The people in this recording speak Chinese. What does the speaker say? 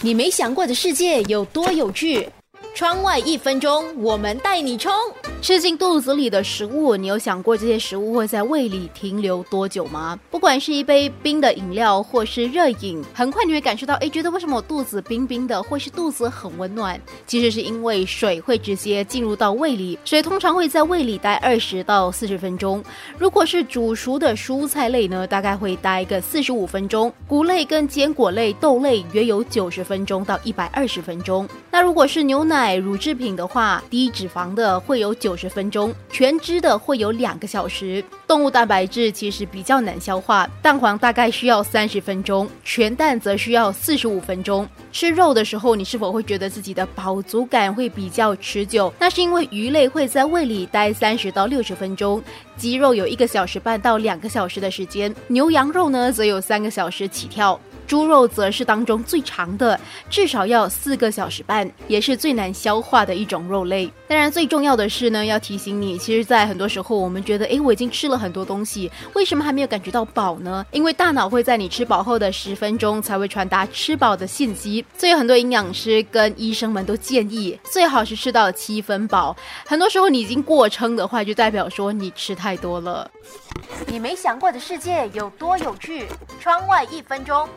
你没想过的世界有多有趣？窗外一分钟，我们带你冲！吃进肚子里的食物，你有想过这些食物会在胃里停留多久吗？不管是一杯冰的饮料，或是热饮，很快你会感受到，哎，觉得为什么我肚子冰冰的，或是肚子很温暖？其实是因为水会直接进入到胃里，水通常会在胃里待二十到四十分钟。如果是煮熟的蔬菜类呢，大概会待个四十五分钟；谷类跟坚果类、豆类约有九十分钟到一百二十分钟。那如果是牛奶、乳制品的话，低脂肪的会有九九十分钟，全脂的会有两个小时。动物蛋白质其实比较难消化，蛋黄大概需要三十分钟，全蛋则需要四十五分钟。吃肉的时候，你是否会觉得自己的饱足感会比较持久？那是因为鱼类会在胃里待三十到六十分钟，鸡肉有一个小时半到两个小时的时间，牛羊肉呢则有三个小时起跳。猪肉则是当中最长的，至少要四个小时半，也是最难消化的一种肉类。当然，最重要的是呢，要提醒你，其实，在很多时候，我们觉得，诶，我已经吃了很多东西，为什么还没有感觉到饱呢？因为大脑会在你吃饱后的十分钟才会传达吃饱的信息。所以，很多营养师跟医生们都建议，最好是吃到七分饱。很多时候，你已经过撑的话，就代表说你吃太多了。你没想过的世界有多有趣？窗外一分钟。